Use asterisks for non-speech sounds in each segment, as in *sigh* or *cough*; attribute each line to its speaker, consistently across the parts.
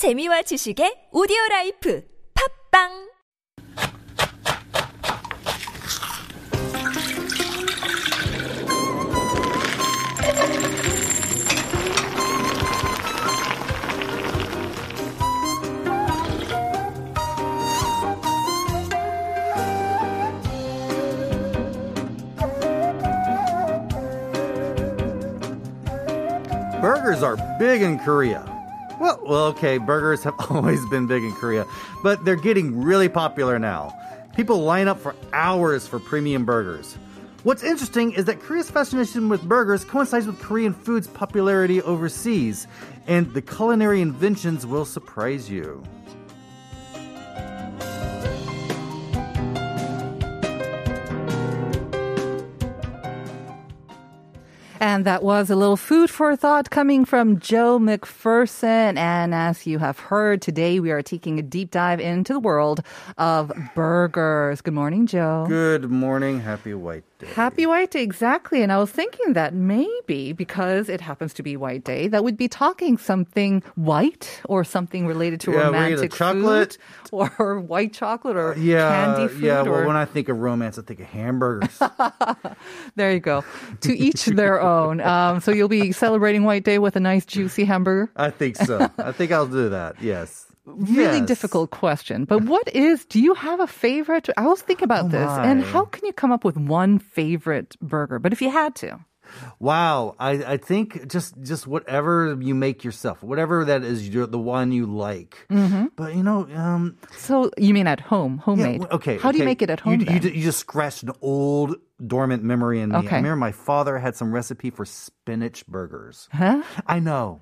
Speaker 1: 재미와 지식의 오디오 라이프 팝빵
Speaker 2: Burgers are big in Korea. Well, well, okay, burgers have *laughs* always been big in Korea, but they're getting really popular now. People line up for hours for premium burgers. What's interesting is that Korea's fascination with burgers coincides with Korean food's popularity overseas, and the culinary inventions will surprise you.
Speaker 3: And that was a little food for thought coming from Joe McPherson. And as you have heard, today we are taking a deep dive into the world of burgers. Good morning, Joe.
Speaker 2: Good morning, happy White Day.
Speaker 3: Happy White Day, exactly. And I was thinking that maybe because it happens to be White Day, that we'd be talking something white or something related to
Speaker 2: Yeah, we eat a
Speaker 3: romantic
Speaker 2: chocolate. *laughs*
Speaker 3: or white chocolate or
Speaker 2: Yeah,
Speaker 3: candy food.
Speaker 2: yeah.
Speaker 3: or,
Speaker 2: Well, when I think of romance, I think of hamburgers. *laughs*
Speaker 3: there you go. to each *laughs* their own. Um, so you'll be celebrating White Day with a nice juicy hamburger.
Speaker 2: I think so. I think I'll do that. Yes.
Speaker 3: Really
Speaker 2: Yes.
Speaker 3: difficult question. But what is, do you have a favorite? I was thinking about
Speaker 2: Oh
Speaker 3: this. And how can you come up with one favorite burger? But if you had to,
Speaker 2: Wow, I, I think just just whatever you make yourself, whatever that is, your, the one you like.
Speaker 3: Mm-hmm.
Speaker 2: But you know, um,
Speaker 3: so you mean at home, homemade?
Speaker 2: w- okay.
Speaker 3: How do you make it at home?
Speaker 2: You, you, you just scratched an old dormant memory in me.
Speaker 3: Okay.
Speaker 2: I remember my father had some recipe for spinach burgers.
Speaker 3: Huh?
Speaker 2: I know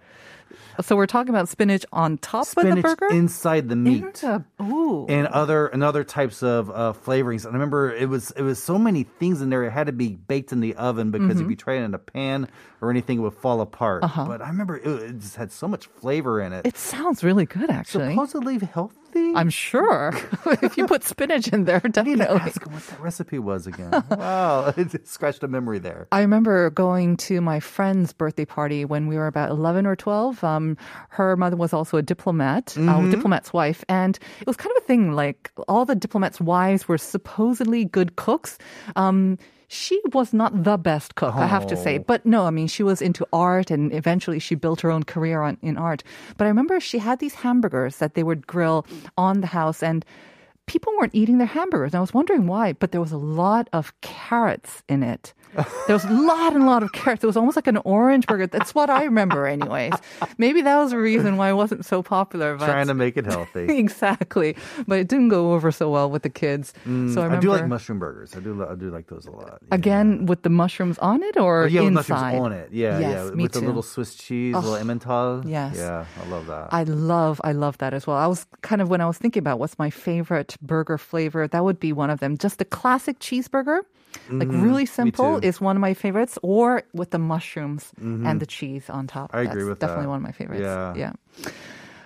Speaker 3: So we're talking about spinach on top of the
Speaker 2: spinach
Speaker 3: burger?
Speaker 2: inside the meat.
Speaker 3: Into- ooh.
Speaker 2: and other and other types of uh, flavorings. And I remember it was it was so many things in there. It had to be baked in the oven because
Speaker 3: Mm-hmm.
Speaker 2: if you tried it in a pan or anything, it would fall apart.
Speaker 3: Uh-huh.
Speaker 2: But I remember it, it just had so much flavor in it.
Speaker 3: it sounds really good, actually.
Speaker 2: supposedly healthy.
Speaker 3: I'm sure. *laughs* if you put spinach in there,
Speaker 2: I need to ask what that recipe was again. *laughs* wow, *laughs* it scratched a memory there.
Speaker 3: I remember going to my friend's birthday party when we were about 11 or 12. Um, her mother was also a diplomat, a diplomat's wife. And it was kind of a thing like all the diplomats' wives were supposedly good cooks. Um, she was not the best cook, I have to say.
Speaker 2: Oh.
Speaker 3: But no, I mean, she was into art and eventually she built her own career on, in art. But I remember she had these hamburgers that they would grill on the house and people weren't eating their hamburgers. And I was wondering why, but there was a lot of carrots in it. *laughs* There was a lot and a lot of carrots. It was almost like an orange burger. That's what I remember, anyways. Maybe that was the reason why it wasn't so popular. But
Speaker 2: Trying to make it healthy. *laughs*
Speaker 3: exactly, but it didn't go over so well with the kids. so I
Speaker 2: Mm, I, do like mushroom burgers. I do. I do like those a lot. yeah.
Speaker 3: again with the mushrooms on it or
Speaker 2: yeah, with
Speaker 3: inside.
Speaker 2: mushrooms on it. Yeah,
Speaker 3: yes,
Speaker 2: yeah,
Speaker 3: me
Speaker 2: with
Speaker 3: too.
Speaker 2: the little Swiss cheese, little Emmental.
Speaker 3: yes.
Speaker 2: yeah, I love that.
Speaker 3: I love, I love that as well. I was kind of when I was thinking about what's my favorite burger flavor, that would be one of them. Just the classic cheeseburger, like really simple,
Speaker 2: Mm-hmm.
Speaker 3: is one of my favorites. Or with the mushrooms and the cheese on top.
Speaker 2: I agree
Speaker 3: That's
Speaker 2: with
Speaker 3: definitely
Speaker 2: that.
Speaker 3: one of my favorites.
Speaker 2: Yeah.
Speaker 3: yeah.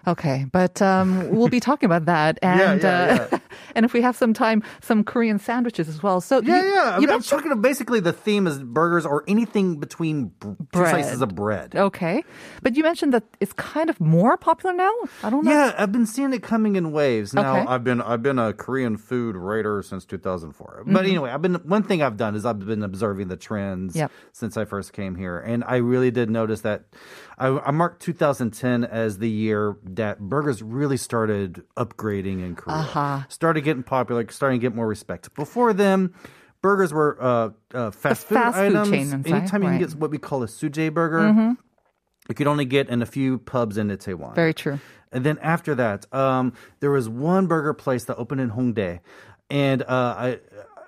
Speaker 3: Okay, but um, we'll be talking about that, *laughs*
Speaker 2: Yeah,
Speaker 3: and
Speaker 2: yeah,
Speaker 3: uh, and if we have some time, some Korean sandwiches as well. So
Speaker 2: Yeah,
Speaker 3: you,
Speaker 2: yeah.
Speaker 3: you
Speaker 2: I'm, I'm talking about basically the theme is burgers or anything between b- two slices of bread.
Speaker 3: Okay, but you mentioned that it's kind of more popular now. I don't know.
Speaker 2: Yeah, I've been seeing it coming in waves. Now
Speaker 3: Okay.
Speaker 2: I've been I've been a Korean food writer since 2004.
Speaker 3: Mm-hmm.
Speaker 2: But anyway, I've been one thing I've done is I've been observing the trends
Speaker 3: Yep.
Speaker 2: since I first came here, and I really did notice that I, I marked 2010 as the year that burgers really started upgrading in Korea.
Speaker 3: Uh-huh.
Speaker 2: Started getting popular, starting to get more respect. Before then. Burgers were uh, uh, fast food
Speaker 3: fast
Speaker 2: items. Anytime you can.
Speaker 3: Mm-hmm.
Speaker 2: get what we call a suje burger, you could only get in a few pubs in Itaewon.
Speaker 3: Very true.
Speaker 2: And then after that, um, there was one burger place that opened in Hongdae, and uh, I,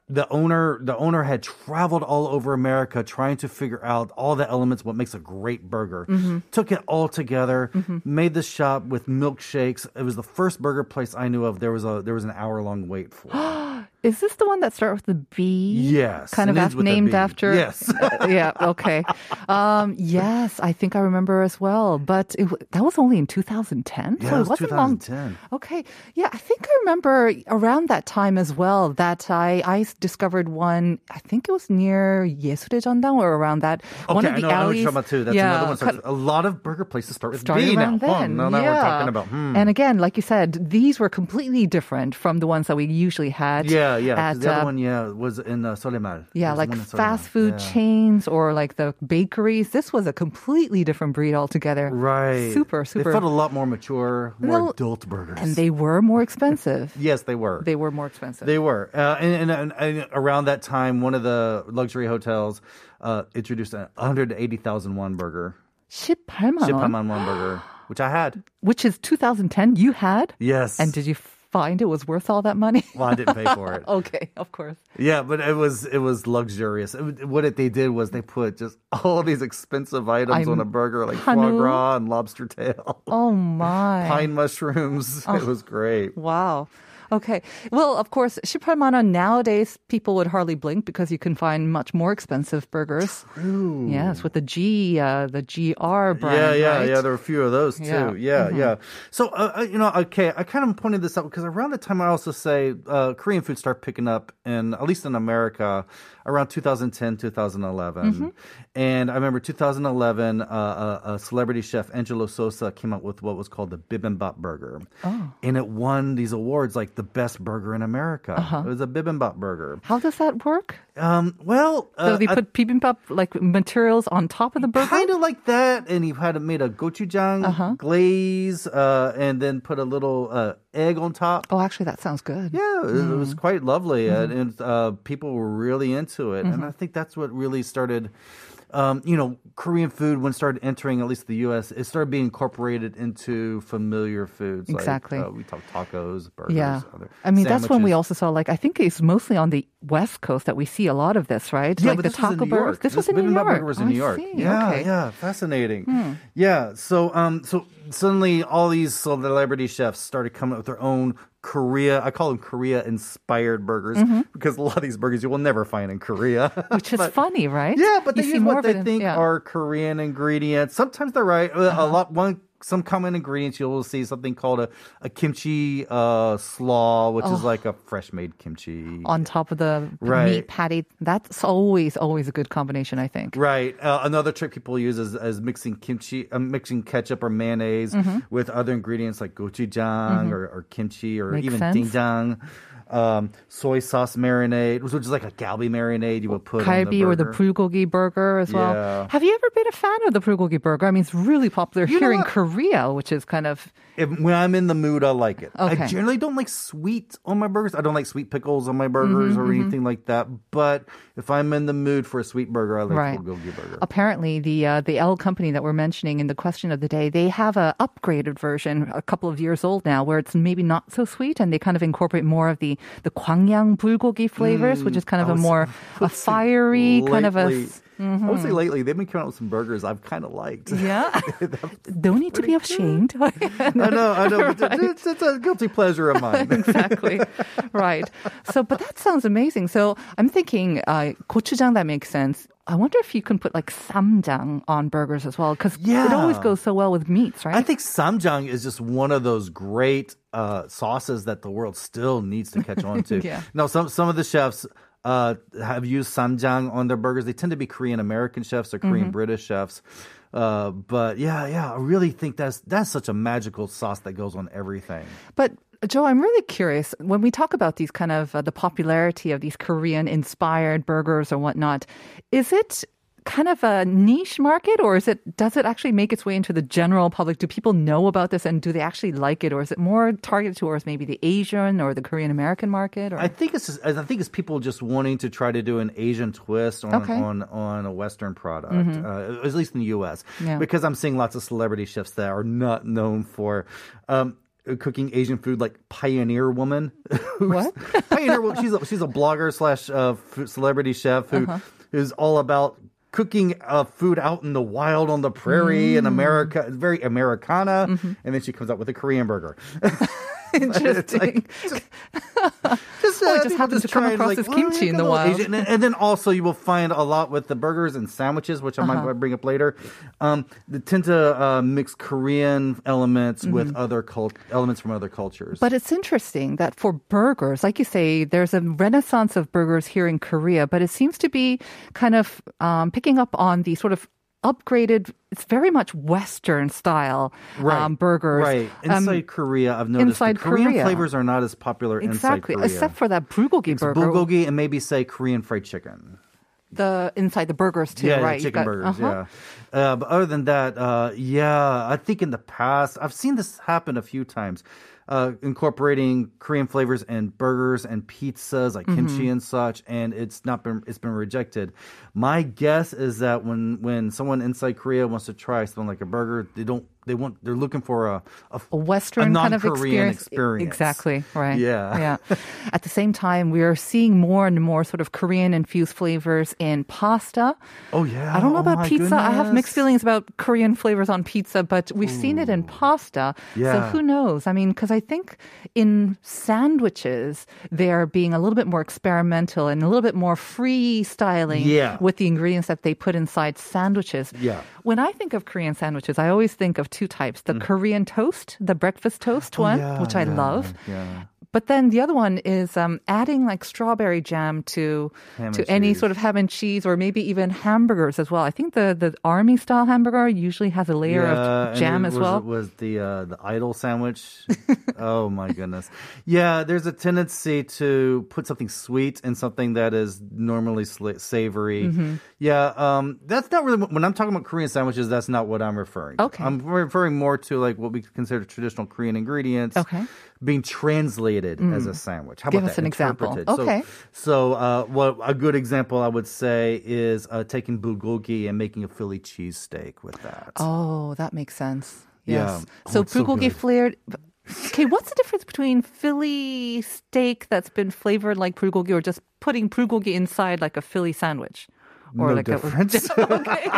Speaker 2: the owner, the owner had traveled all over America trying to figure out all the elements, what makes a great burger.
Speaker 3: Mm-hmm.
Speaker 2: Took it all together, made the shop with milkshakes. It was the first burger place I knew of. There was a there was an hour long wait for. *gasps*
Speaker 3: Is this the one that starts with the B?
Speaker 2: Yes.
Speaker 3: Kind of af- named after?
Speaker 2: Yes. *laughs*
Speaker 3: yeah, okay. Um, yes, I think I remember as well. But it, that was only in 2010?
Speaker 2: Yeah,
Speaker 3: so
Speaker 2: it, was
Speaker 3: not
Speaker 2: 2010. Long.
Speaker 3: Okay. Yeah, I think I remember around that time as well that I, I discovered one, I think it was near Yesude Jeondang or around that.
Speaker 2: Okay, one
Speaker 3: of
Speaker 2: I
Speaker 3: the
Speaker 2: know,
Speaker 3: alleys.
Speaker 2: I know too. That's
Speaker 3: yeah,
Speaker 2: another one. A lot of burger places start with B now.
Speaker 3: Then.
Speaker 2: Oh, no,
Speaker 3: yeah.
Speaker 2: we're talking about. Hmm.
Speaker 3: And again, like you said, these were completely different from the ones that we usually had.
Speaker 2: Yeah. yeah. 'cause
Speaker 3: At,
Speaker 2: the other
Speaker 3: uh,
Speaker 2: one, yeah, was in uh, Solemal.
Speaker 3: yeah,
Speaker 2: There's
Speaker 3: like
Speaker 2: one in Solemal.
Speaker 3: fast food
Speaker 2: Yeah.
Speaker 3: chains or like the bakeries. This was a completely different breed altogether.
Speaker 2: Right.
Speaker 3: Super, super.
Speaker 2: They felt a lot more mature, more
Speaker 3: No,
Speaker 2: adult burgers.
Speaker 3: and they were more expensive. *laughs*
Speaker 2: yes, they were.
Speaker 3: They were more expensive.
Speaker 2: They were, uh, and, and, and, and around that time, one of the luxury hotels uh, introduced a 180,000 won burger,
Speaker 3: 18만 원,
Speaker 2: 18만 won burger, which I had.
Speaker 3: which is 2010. You had?
Speaker 2: Yes,
Speaker 3: And did you find it was worth all that money?
Speaker 2: well, I didn't pay for it. *laughs*
Speaker 3: okay, of course.
Speaker 2: Yeah, but it was it was luxurious. It- what it, they did was they put just all these expensive items on
Speaker 3: I'm-
Speaker 2: a burger, like foie gras and lobster tail,
Speaker 3: Oh my. *laughs*
Speaker 2: pine mushrooms. Oh. It was great.
Speaker 3: Wow. Okay. Well, of course, 18만 원 nowadays people would hardly blink because you can find much more expensive burgers.
Speaker 2: True.
Speaker 3: Yes, with the G, uh, the GR brand.
Speaker 2: Yeah, yeah,
Speaker 3: right?
Speaker 2: yeah. There were a few of those too.
Speaker 3: Yeah.
Speaker 2: Yeah, yeah. So, uh, uh, you know, okay, I kind of pointed this out because around the time I also say uh, Korean food started picking up, in at least in America, around 2010, 2011. And I remember 2011, uh, uh, a celebrity chef Angelo Sosa came out with what was called the bibimbap burger, and it won these awards like the best burger in America. It was a bibimbap burger.
Speaker 3: How does that work?
Speaker 2: Um, well,
Speaker 3: So
Speaker 2: uh,
Speaker 3: they
Speaker 2: I-
Speaker 3: put bibimbap like materials on top of the burger?
Speaker 2: Kind of like that, and you had made a gochujang
Speaker 3: Uh-huh.
Speaker 2: glaze, uh, and then put a little uh, egg on top.
Speaker 3: Oh, actually, that sounds good.
Speaker 2: Yeah, it, it was quite lovely, and, and uh, people were really into it, and I think that's what really started. Um, you know, Korean food when it started entering at least the U.S., it started being incorporated into familiar foods.
Speaker 3: Exactly.
Speaker 2: Like, uh, we talk tacos, burgers.
Speaker 3: Yeah. I mean, that's when we also saw, like, I think it's mostly on the West Coast that we see a lot of this, right?
Speaker 2: Yeah,
Speaker 3: like the
Speaker 2: this
Speaker 3: taco burgers.
Speaker 2: York.
Speaker 3: This was in New York.
Speaker 2: Burger was in
Speaker 3: I
Speaker 2: New York.
Speaker 3: see.
Speaker 2: Yeah,
Speaker 3: okay. Hmm.
Speaker 2: yeah, fascinating. Yeah, so um, so suddenly all these celebrity chefs started coming up with their own Korea. I call them Korea-inspired burgers because a lot of these burgers you will never find in Korea.
Speaker 3: Mm-hmm. *laughs* Which is
Speaker 2: But-
Speaker 3: funny, right?
Speaker 2: Yeah, but
Speaker 3: You
Speaker 2: they
Speaker 3: see
Speaker 2: use what they
Speaker 3: in-
Speaker 2: think
Speaker 3: yeah. Uh-huh.
Speaker 2: are Korean ingredients. Sometimes they're right. Uh, A lot one some common ingredients you'll see something called a, a kimchi uh, slaw, which is like a fresh made kimchi.
Speaker 3: on top of the
Speaker 2: Right.
Speaker 3: meat patty. That's always, always a good combination, I think.
Speaker 2: Right. Uh, another trick people use is, is mixing kimchi, uh, mixing ketchup or mayonnaise
Speaker 3: Mm-hmm.
Speaker 2: with other ingredients like gochujang or, or kimchi or
Speaker 3: Makes
Speaker 2: even
Speaker 3: sense.
Speaker 2: doenjang. Um, soy sauce marinade, which is like a galbi marinade you would put
Speaker 3: Kalbi or the bulgogi burger as well.
Speaker 2: Yeah.
Speaker 3: Have you ever been a fan of the bulgogi burger? I mean, it's really popular
Speaker 2: You
Speaker 3: here in? Korea, which is kind of
Speaker 2: If, when I'm in the mood, I like it. I generally don't like sweet on my burgers. I don't like sweet pickles on my burgers
Speaker 3: Mm-hmm,
Speaker 2: or anything like that. But if I'm in the mood for a sweet burger, I like
Speaker 3: Right.
Speaker 2: bulgogi burger.
Speaker 3: apparently the uh, the L company that we're mentioning in the question of the day. They have a upgraded version, a couple of years old now, where it's maybe not so sweet, and they kind of incorporate more of the the Gwangyang bulgogi flavors, which is kind of a more a fiery kind of a.
Speaker 2: Lately- I would say lately they've been coming out with some burgers I've kind of liked. *laughs*
Speaker 3: Yeah, don't need to be ashamed. *laughs*
Speaker 2: I know, I know. but it's, it's a guilty pleasure of mine. *laughs*
Speaker 3: exactly. right. So, but that sounds amazing. So I'm thinking uh, gochujang, that makes sense. I wonder if you can put like ssamjang on burgers as well, because it always goes so well with meats, right?
Speaker 2: I think ssamjang is just one of those great uh, sauces that the world still needs to catch on to.
Speaker 3: Yeah.
Speaker 2: Now, some some of the chefs uh, have used ssamjang on their burgers. They tend to be Korean American chefs or Korean British chefs. Uh, but yeah, yeah, I really think that's that's such a magical sauce that goes on everything.
Speaker 3: But Joe, I'm really curious when we talk about these kind of uh, the popularity of these Korean inspired burgers or whatnot. Is it kind of a niche market or is it does it actually make its way into the general public do people know about this and do they actually like it or is it more targeted towards maybe the asian or the korean american market or
Speaker 2: I think it's just, I think it's people just wanting to try to do an Asian twist on
Speaker 3: Okay. Mm-hmm.
Speaker 2: on, on a Western product, uh, at least in the U.S.
Speaker 3: Yeah.
Speaker 2: Because I'm seeing lots of celebrity chefs that are not known for. Um, Cooking Asian food like Pioneer Woman. *laughs*
Speaker 3: What?
Speaker 2: Pioneer Woman. She's a, she's a blogger slash uh, celebrity chef who
Speaker 3: Uh-huh.
Speaker 2: is all about cooking uh, food out in the wild on the prairie
Speaker 3: Mm.
Speaker 2: in America. Very Americana,
Speaker 3: Mm-hmm.
Speaker 2: and then she comes out with a Korean burger. *laughs* *laughs*
Speaker 3: interesting *laughs*
Speaker 2: just
Speaker 3: Oh, I just
Speaker 2: people
Speaker 3: happened to come across
Speaker 2: like,
Speaker 3: this kimchi in the wild.
Speaker 2: Asian- And, then also you will find a lot with the burgers and sandwiches, which I
Speaker 3: Uh-huh.
Speaker 2: might bring up later. Um, they tend to uh, mix Korean elements with other cult- elements from other cultures.
Speaker 3: Mm-hmm. But it's interesting that for burgers, like you say, there's a renaissance of burgers here in Korea, but it seems to be kind of um, picking up on the sort of upgraded, it's very much Western style um, burgers.
Speaker 2: Right.
Speaker 3: Um,
Speaker 2: Inside Korea, I've noticed
Speaker 3: inside
Speaker 2: Korean
Speaker 3: Korea.
Speaker 2: flavors are not as popular
Speaker 3: exactly,
Speaker 2: inside Korea.
Speaker 3: except for that bulgogi
Speaker 2: It's
Speaker 3: burger.
Speaker 2: bulgogi and maybe say Korean fried chicken.
Speaker 3: The inside the burgers too,
Speaker 2: yeah,
Speaker 3: right?
Speaker 2: chicken
Speaker 3: got-
Speaker 2: burgers.
Speaker 3: uh-huh.
Speaker 2: Yeah. Uh, but other than that, uh, yeah, I think in the past I've seen this happen a few times. Uh, incorporating Korean flavors in burgers and pizzas like
Speaker 3: Mm-hmm.
Speaker 2: kimchi and such, and it's not been it's been rejected. My guess is that when when someone inside Korea wants to try something like a burger, they don't they want they're looking for a a,
Speaker 3: a Western
Speaker 2: a
Speaker 3: kind of experience.
Speaker 2: experience.
Speaker 3: Exactly, right.
Speaker 2: Yeah.
Speaker 3: Yeah. *laughs* At the same time, we are seeing more and more sort of Korean infused flavors in pasta.
Speaker 2: Oh yeah.
Speaker 3: I don't know
Speaker 2: Oh,
Speaker 3: about pizza. I have mixed feelings about Korean flavors on pizza, but we've seen it in pasta.
Speaker 2: Yeah.
Speaker 3: So who knows? I mean, because I think in sandwiches, they're being a little bit more experimental and a little bit more freestyling
Speaker 2: Yeah.
Speaker 3: with the ingredients that they put inside sandwiches.
Speaker 2: Yeah.
Speaker 3: When I think of Korean sandwiches, I always think of two types the Korean toast, the breakfast toast one,
Speaker 2: Mm. Oh, yeah,
Speaker 3: which I
Speaker 2: yeah,
Speaker 3: love.
Speaker 2: Yeah.
Speaker 3: But then the other one is um, adding like strawberry jam to
Speaker 2: Ham
Speaker 3: to any
Speaker 2: cheese.
Speaker 3: sort of ham and cheese, or maybe even hamburgers as well. I think the the army style hamburger usually has a layer
Speaker 2: Yeah,
Speaker 3: of jam as
Speaker 2: was,
Speaker 3: well.
Speaker 2: Was the uh, the idol sandwich? *laughs* oh my goodness! Yeah, there's a tendency to put something sweet in something that is normally sli- savory.
Speaker 3: Mm-hmm.
Speaker 2: Yeah, um, that's not really when I'm talking about Korean sandwiches. That's not what I'm referring. to.
Speaker 3: Okay.
Speaker 2: I'm referring more to like what we consider traditional Korean ingredients.
Speaker 3: Okay. Mm.
Speaker 2: Being translated as a sandwich. How
Speaker 3: Give
Speaker 2: about
Speaker 3: us
Speaker 2: that?
Speaker 3: an example. Okay.
Speaker 2: So, so uh, what a good example I would say is uh, taking bulgogi and making a Philly cheesesteak with that.
Speaker 3: Oh, that makes sense.
Speaker 2: Yeah.
Speaker 3: Yes.
Speaker 2: Oh,
Speaker 3: so
Speaker 2: so
Speaker 3: bulgogi
Speaker 2: good.
Speaker 3: flared. Okay, what's the difference between Philly steak that's been flavored like bulgogi, or just putting bulgogi inside like a Philly sandwich, or
Speaker 2: no
Speaker 3: like *laughs*
Speaker 2: difference.
Speaker 3: a *laughs* okay.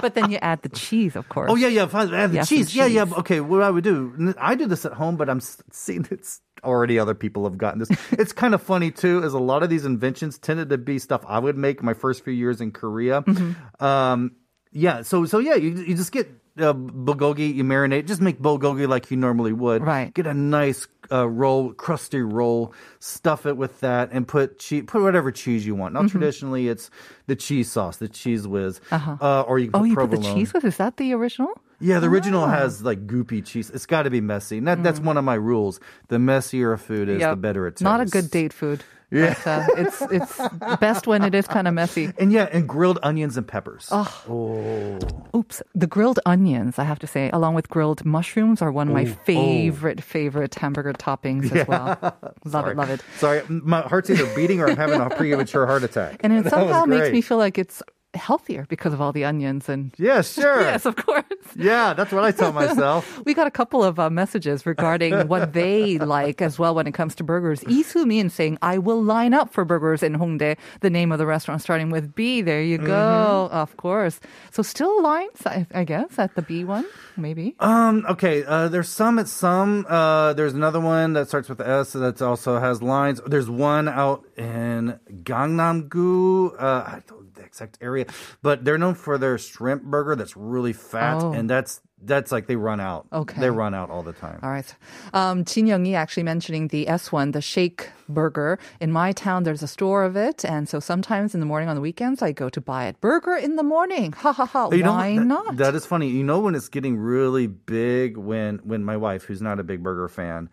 Speaker 3: But then you add the cheese, of course.
Speaker 2: Oh yeah, yeah. I add the
Speaker 3: some
Speaker 2: cheese, yeah, yeah. Okay, what I would do? I do this at home, but I'm seeing *laughs* it's already other people have gotten this. it's kind of funny too, as a lot of these inventions tended to be stuff I would make my first few years in Korea.
Speaker 3: Mm-hmm.
Speaker 2: Um, yeah, so so yeah, you you just get. Uh, bulgogi, you marinate. Just make bulgogi like you normally would.
Speaker 3: Right.
Speaker 2: Get a nice uh, roll, crusty roll. Stuff it with that, and put cheese. Put whatever cheese you want. Now,
Speaker 3: Mm-hmm.
Speaker 2: traditionally, it's the cheese sauce, the Cheez Whiz, uh or you can
Speaker 3: Oh, you put the cheese with? Is that the original?
Speaker 2: Yeah, the original has like goopy cheese. It's got to be messy. And that, That's one of my rules. The messier a food is,
Speaker 3: Yep.
Speaker 2: the better it tastes.
Speaker 3: Not a good date food.
Speaker 2: Yeah.
Speaker 3: But, uh, it's it's best when it is kind of messy.
Speaker 2: And yeah, and grilled onions and peppers.
Speaker 3: Oh. Oops, the grilled onions, I have to say, along with grilled mushrooms, are one of my
Speaker 2: Ooh.
Speaker 3: favorite favorite hamburger toppings as well. Love it, love it.
Speaker 2: Sorry, my heart's either beating or I'm having a premature heart attack.
Speaker 3: And it *laughs*
Speaker 2: That
Speaker 3: somehow makes me feel like it's healthier because of all the onions and. *laughs*
Speaker 2: Yeah, sure.
Speaker 3: Yes, of course.
Speaker 2: Yeah, that's what I tell myself. *laughs*
Speaker 3: We got a couple of uh, messages regarding what *laughs* they like as well when it comes to burgers. isu Soo-min saying, I will line up for burgers in Hongdae, the name of the restaurant starting with B. There you go.
Speaker 2: Mm-hmm.
Speaker 3: Of course. So still lines, I, I guess, at the B one, maybe.
Speaker 2: Um, okay, uh, there's some at some. Uh, there's another one that starts with S that also has lines. There's one out in Gangnam-gu. Know the exact area, but they're known for their shrimp burger that's really fat,
Speaker 3: Oh.
Speaker 2: and that's that's like they run out.
Speaker 3: Okay.
Speaker 2: they run out all the time.
Speaker 3: All right. Um, Jin Young-yi actually mentioning the S1, the shake burger. In my town, there's a store of it. And so sometimes in the morning on the weekends, I go to buy it. Burger in the morning. Ha ha ha.
Speaker 2: You know,
Speaker 3: Why
Speaker 2: that-
Speaker 3: not?
Speaker 2: That is funny. You know when it's getting really big when when my wife, who's not a big burger fan,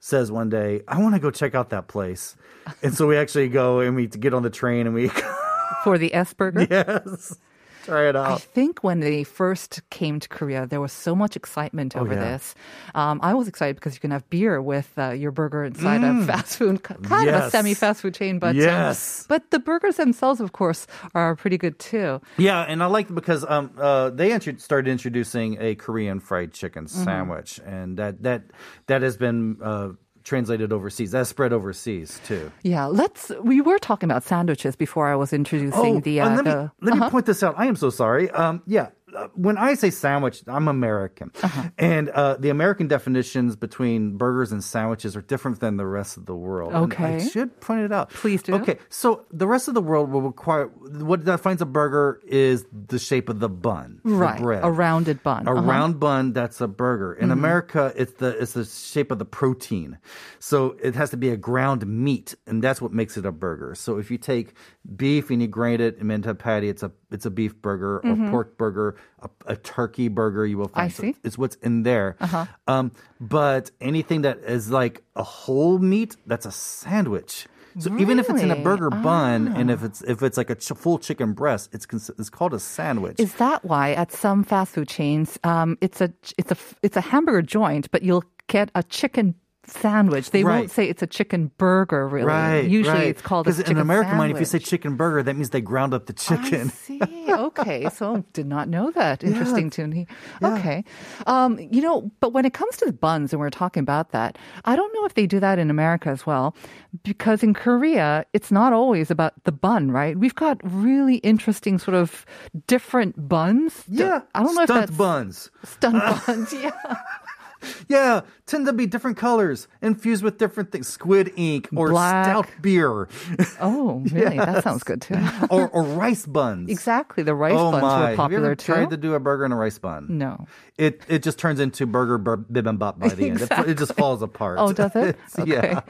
Speaker 2: says one day, "I want to go check out that place," and so we actually go and we get on the train and we *laughs*
Speaker 3: For the S burger?
Speaker 2: yes try it out.
Speaker 3: I think when they first came to Korea, there was so much excitement over
Speaker 2: Oh, yeah.
Speaker 3: this. Um, I was excited because you can have beer with uh, your burger inside a fast food, kind of a
Speaker 2: Mm.
Speaker 3: Semi fast food chain. But um,
Speaker 2: Yes.
Speaker 3: but the burgers themselves, of course, are pretty good too.
Speaker 2: Yeah, and I like because um uh they started introducing a Korean fried chicken
Speaker 3: Mm-hmm.
Speaker 2: sandwich, and that that that has been uh, translated overseas. That's spread overseas too.
Speaker 3: Yeah, let's. We were talking about sandwiches before I was introducing the.
Speaker 2: uh,
Speaker 3: Uh,
Speaker 2: let me
Speaker 3: the
Speaker 2: let me point this out. I am so sorry. Um, yeah, uh, when I say sandwich, I'm American,
Speaker 3: Uh-huh.
Speaker 2: and uh, the American definitions between burgers and sandwiches are different than the rest of the world. And I
Speaker 3: Okay.
Speaker 2: should point it out.
Speaker 3: Please do.
Speaker 2: Okay, so the rest of the world will require what defines a burger is the shape of the bun, the bread.
Speaker 3: A rounded bun.
Speaker 2: A
Speaker 3: Uh-huh.
Speaker 2: round bun, that's a burger. In America, it's the it's the shape of the protein. So it has to be a ground meat, and that's what makes it a burger. So if you take beef and you grind it and into a patty, it's a it's a beef burger or pork burger, a, a turkey burger. You will
Speaker 3: I
Speaker 2: find So
Speaker 3: see.
Speaker 2: it's what's in there. Uh Um, but anything that is like a whole meat, that's a sandwich. So even if it's in a burger bun, and if it's if it's like a ch- full chicken breast, it's cons- it's called a sandwich.
Speaker 3: Is that why at some fast food chains, um, it's a it's a it's a hamburger joint, but you'll get a chicken sandwich. They
Speaker 2: Right.
Speaker 3: won't say it's a chicken burger. Really,
Speaker 2: Right.
Speaker 3: usually
Speaker 2: right.
Speaker 3: it's called a
Speaker 2: because
Speaker 3: chicken
Speaker 2: in American mind, if you say chicken burger, that means they ground up the chicken.
Speaker 3: I see. Okay, *laughs* so did not know that. Interesting to me. Okay, um, you know, but when it comes to the buns, and we're talking about that, I don't know if they do that in America as well, because in Korea, it's not always about the bun, right? We've got really interesting sort of different buns.
Speaker 2: Yeah,
Speaker 3: I don't know
Speaker 2: stunt
Speaker 3: if that's
Speaker 2: buns.
Speaker 3: stunt *laughs* buns. Yeah. *laughs*
Speaker 2: Yeah, tend to be different colors, infused with different things. Squid ink or
Speaker 3: Black.
Speaker 2: stout beer, *laughs*
Speaker 3: Oh, *laughs* really? That sounds good too.
Speaker 2: or, or rice buns.
Speaker 3: exactly. The rice
Speaker 2: oh
Speaker 3: buns
Speaker 2: my!
Speaker 3: were
Speaker 2: Have you
Speaker 3: popular
Speaker 2: ever
Speaker 3: too.
Speaker 2: tried to do a burger in a rice bun?
Speaker 3: no.
Speaker 2: It it just turns into burger bur- bibimbap by the end. It, it just falls apart.
Speaker 3: Oh, does it?
Speaker 2: It's- Yeah.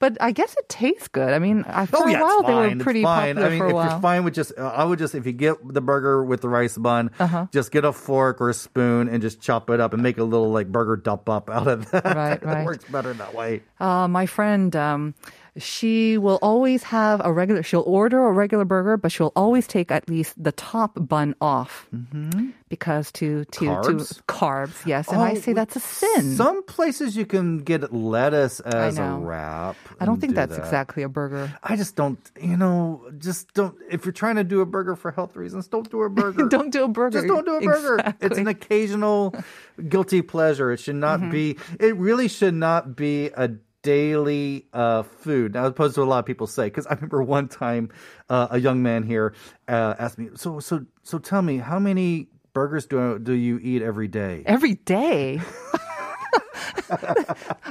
Speaker 3: but I guess it tastes good. I mean, I, for
Speaker 2: Oh
Speaker 3: a
Speaker 2: yeah,
Speaker 3: while they were pretty
Speaker 2: it's fine.
Speaker 3: popular
Speaker 2: I mean,
Speaker 3: for a
Speaker 2: if
Speaker 3: while.
Speaker 2: you're fine with just, uh, I would just if you get the burger with the rice bun,
Speaker 3: Uh-huh.
Speaker 2: just get a fork or a spoon and just chop it up and make a little like burger dump up out of that.
Speaker 3: Right, *laughs*
Speaker 2: it
Speaker 3: right.
Speaker 2: works better that way.
Speaker 3: Uh, my friend, um, she will always have a regular. She'll order a regular burger, but she'll always take at least the top bun off because to to
Speaker 2: Carbs?
Speaker 3: to carbs. Yes, and I
Speaker 2: Oh,
Speaker 3: say that's a sin.
Speaker 2: Some places you can get lettuce as a wrap.
Speaker 3: I don't think
Speaker 2: do
Speaker 3: that's
Speaker 2: that.
Speaker 3: exactly a burger.
Speaker 2: I just don't, you know, just don't. If you're trying to do a burger for health reasons, don't do a burger. *laughs*
Speaker 3: Don't do a burger.
Speaker 2: Just don't do a burger. It's an occasional guilty pleasure. It should not
Speaker 3: Mm-hmm.
Speaker 2: be, it really should not be a daily uh, food, as opposed to a lot of people say. Because I remember one time uh, a young man here uh, asked me, so, so, so tell me, how many burgers do, do you eat every day?
Speaker 3: every day. *laughs* *laughs*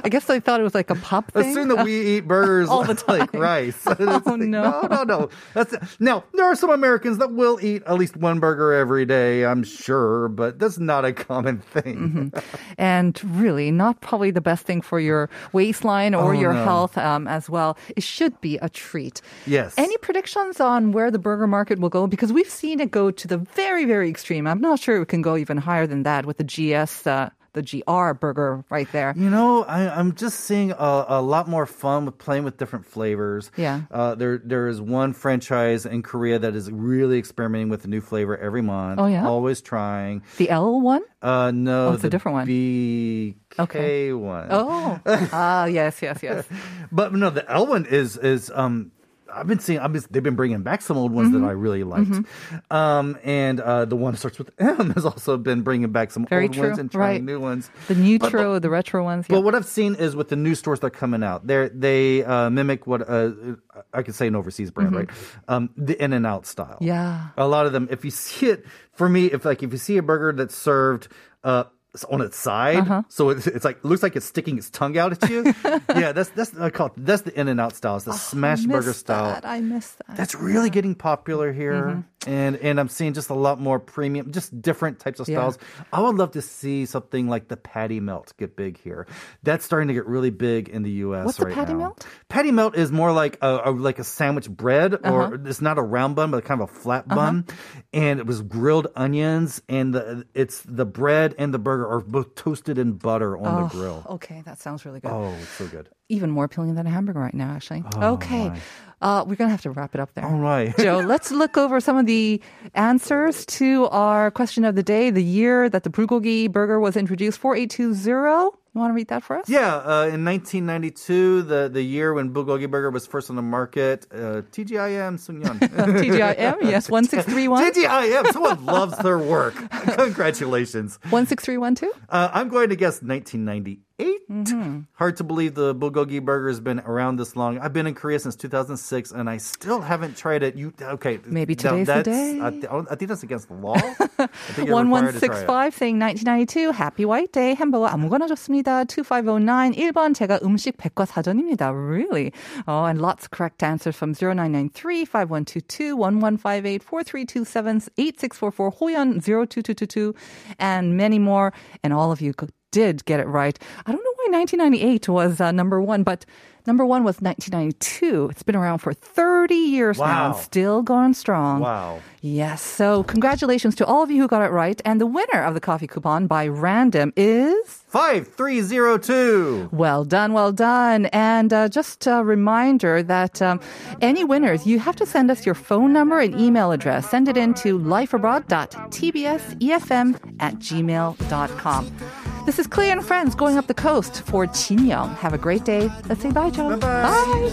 Speaker 3: I guess they thought it was like a pop thing.
Speaker 2: Assume that we eat burgers *laughs*
Speaker 3: All the *laughs*
Speaker 2: like
Speaker 3: time.
Speaker 2: rice.
Speaker 3: Oh,
Speaker 2: like,
Speaker 3: no.
Speaker 2: no, no, no. That's now there are some Americans that will eat at least one burger every day. I'm sure, but that's not a common thing.
Speaker 3: and really not probably the best thing for your waistline or
Speaker 2: Oh,
Speaker 3: your
Speaker 2: no.
Speaker 3: health um, as well. It should be a treat.
Speaker 2: Yes.
Speaker 3: Any predictions on where the burger market will go? Because we've seen it go to the very, very extreme. I'm not sure it can go even higher than that with the GS, uh, the GR burger right there.
Speaker 2: You know, I, I'm just seeing a, a lot more fun with playing with different flavors.
Speaker 3: Yeah.
Speaker 2: Uh, there, there is one franchise in Korea that is really experimenting with a new flavor every month.
Speaker 3: Oh, yeah?
Speaker 2: Always trying.
Speaker 3: The L one?
Speaker 2: Uh, no,
Speaker 3: Oh, it's a
Speaker 2: the
Speaker 3: different one.
Speaker 2: BK
Speaker 3: Okay.
Speaker 2: one.
Speaker 3: Oh, *laughs* ah, yes, yes, yes.
Speaker 2: But no, the L one is is um. I've been seeing. I've been, they've been bringing back some old ones
Speaker 3: Mm-hmm.
Speaker 2: that I really liked, um, and uh, the one that starts with M *laughs* has also been bringing back some
Speaker 3: Very
Speaker 2: old
Speaker 3: true,
Speaker 2: ones and trying
Speaker 3: right.
Speaker 2: new ones.
Speaker 3: The newtro, the retro ones. Yeah.
Speaker 2: But what I've seen is with the new stores that are coming out, they they uh, mimic what uh, I could say an overseas brand, right? Um, the In-N-Out style.
Speaker 3: Mm-hmm. Yeah.
Speaker 2: a lot of them. If you see it, for me, if like if you see a burger that's served. Uh, on its side,
Speaker 3: Uh-huh.
Speaker 2: so it's, it's like looks like it's sticking its tongue out at you. *laughs* yeah, that's that's I call it, that's the In-N-Out style. It's the smash burger style.
Speaker 3: That. I missed that.
Speaker 2: That's really getting popular here,
Speaker 3: Mm-hmm.
Speaker 2: and and I'm seeing just a lot more premium, just different types of
Speaker 3: Yeah.
Speaker 2: styles. I would love to see something like the patty melt get big here. That's starting to get really big in the U.S.
Speaker 3: What's
Speaker 2: right
Speaker 3: patty
Speaker 2: now.
Speaker 3: melt?
Speaker 2: Patty melt is more like a, a like a sandwich bread, or
Speaker 3: Uh-huh.
Speaker 2: it's not a round bun, but kind of a flat bun, and it was grilled onions, and the it's the bread and the burger are both toasted in butter on the grill.
Speaker 3: Okay, that sounds really good.
Speaker 2: Oh, it's so good.
Speaker 3: Even more appealing than a hamburger right now, actually.
Speaker 2: Oh,
Speaker 3: okay. Uh, we're going to have to wrap it up there.
Speaker 2: All right.
Speaker 3: Joe, *laughs* let's look over some of the answers to our question of the day, the year that the bulgogi burger was introduced, 4820. You want to read that for us?
Speaker 2: Yeah, uh, in 1992, the, the year when bulgogi burger was first on the market, uh, TGIM Sungyeon. *laughs*
Speaker 3: TGIM, *laughs* yes, 1631.
Speaker 2: TGIM, *laughs* someone loves their work. Congratulations.
Speaker 3: 16312?
Speaker 2: Uh, I'm going to guess 1998. Hard to believe the bulgogi burger has been around this long. I've been in Korea since 2006, and I still haven't tried it. You okay?
Speaker 3: Maybe
Speaker 2: that-
Speaker 3: today's the
Speaker 2: that's,
Speaker 3: day.
Speaker 2: I, th- I think that's against the law. I *laughs* think you're required to try it.
Speaker 3: 1165 saying 1992 Happy White Day 햄버거 아무거나 좋습니다. 2509 1번 제가 음식 백과사전입니다. Really? Oh, and lots of correct answers from 0993 5122 1158 4327 8644 호연 02222 and many more and all of you co- did get it right. I don't know why 1998 was uh, number 1 but number 1 was 1992. It's been around for 30 years now and still going strong.
Speaker 2: Wow.
Speaker 3: Yes. So congratulations to all of you who got it right. And the winner of the coffee coupon by random is.
Speaker 2: Five three zero two.
Speaker 3: Well done, well done. And uh, just a reminder that um, any winners, you have to send us your phone number and email address. Send it in to lifeabroad.tbsefm at gmail.com. This is Clea and Friends going up the coast for Chin Young. Have a great day. Let's say bye, John. Bye.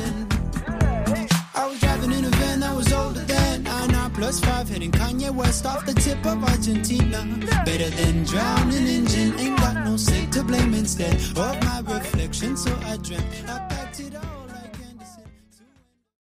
Speaker 4: I was driving in a van that was older than 99 plus 5 hitting Kanye West off the tip of Argentina. Better than drowning engine, ain't got no sick to blame instead of my reflection. So I dreamt I packed it all.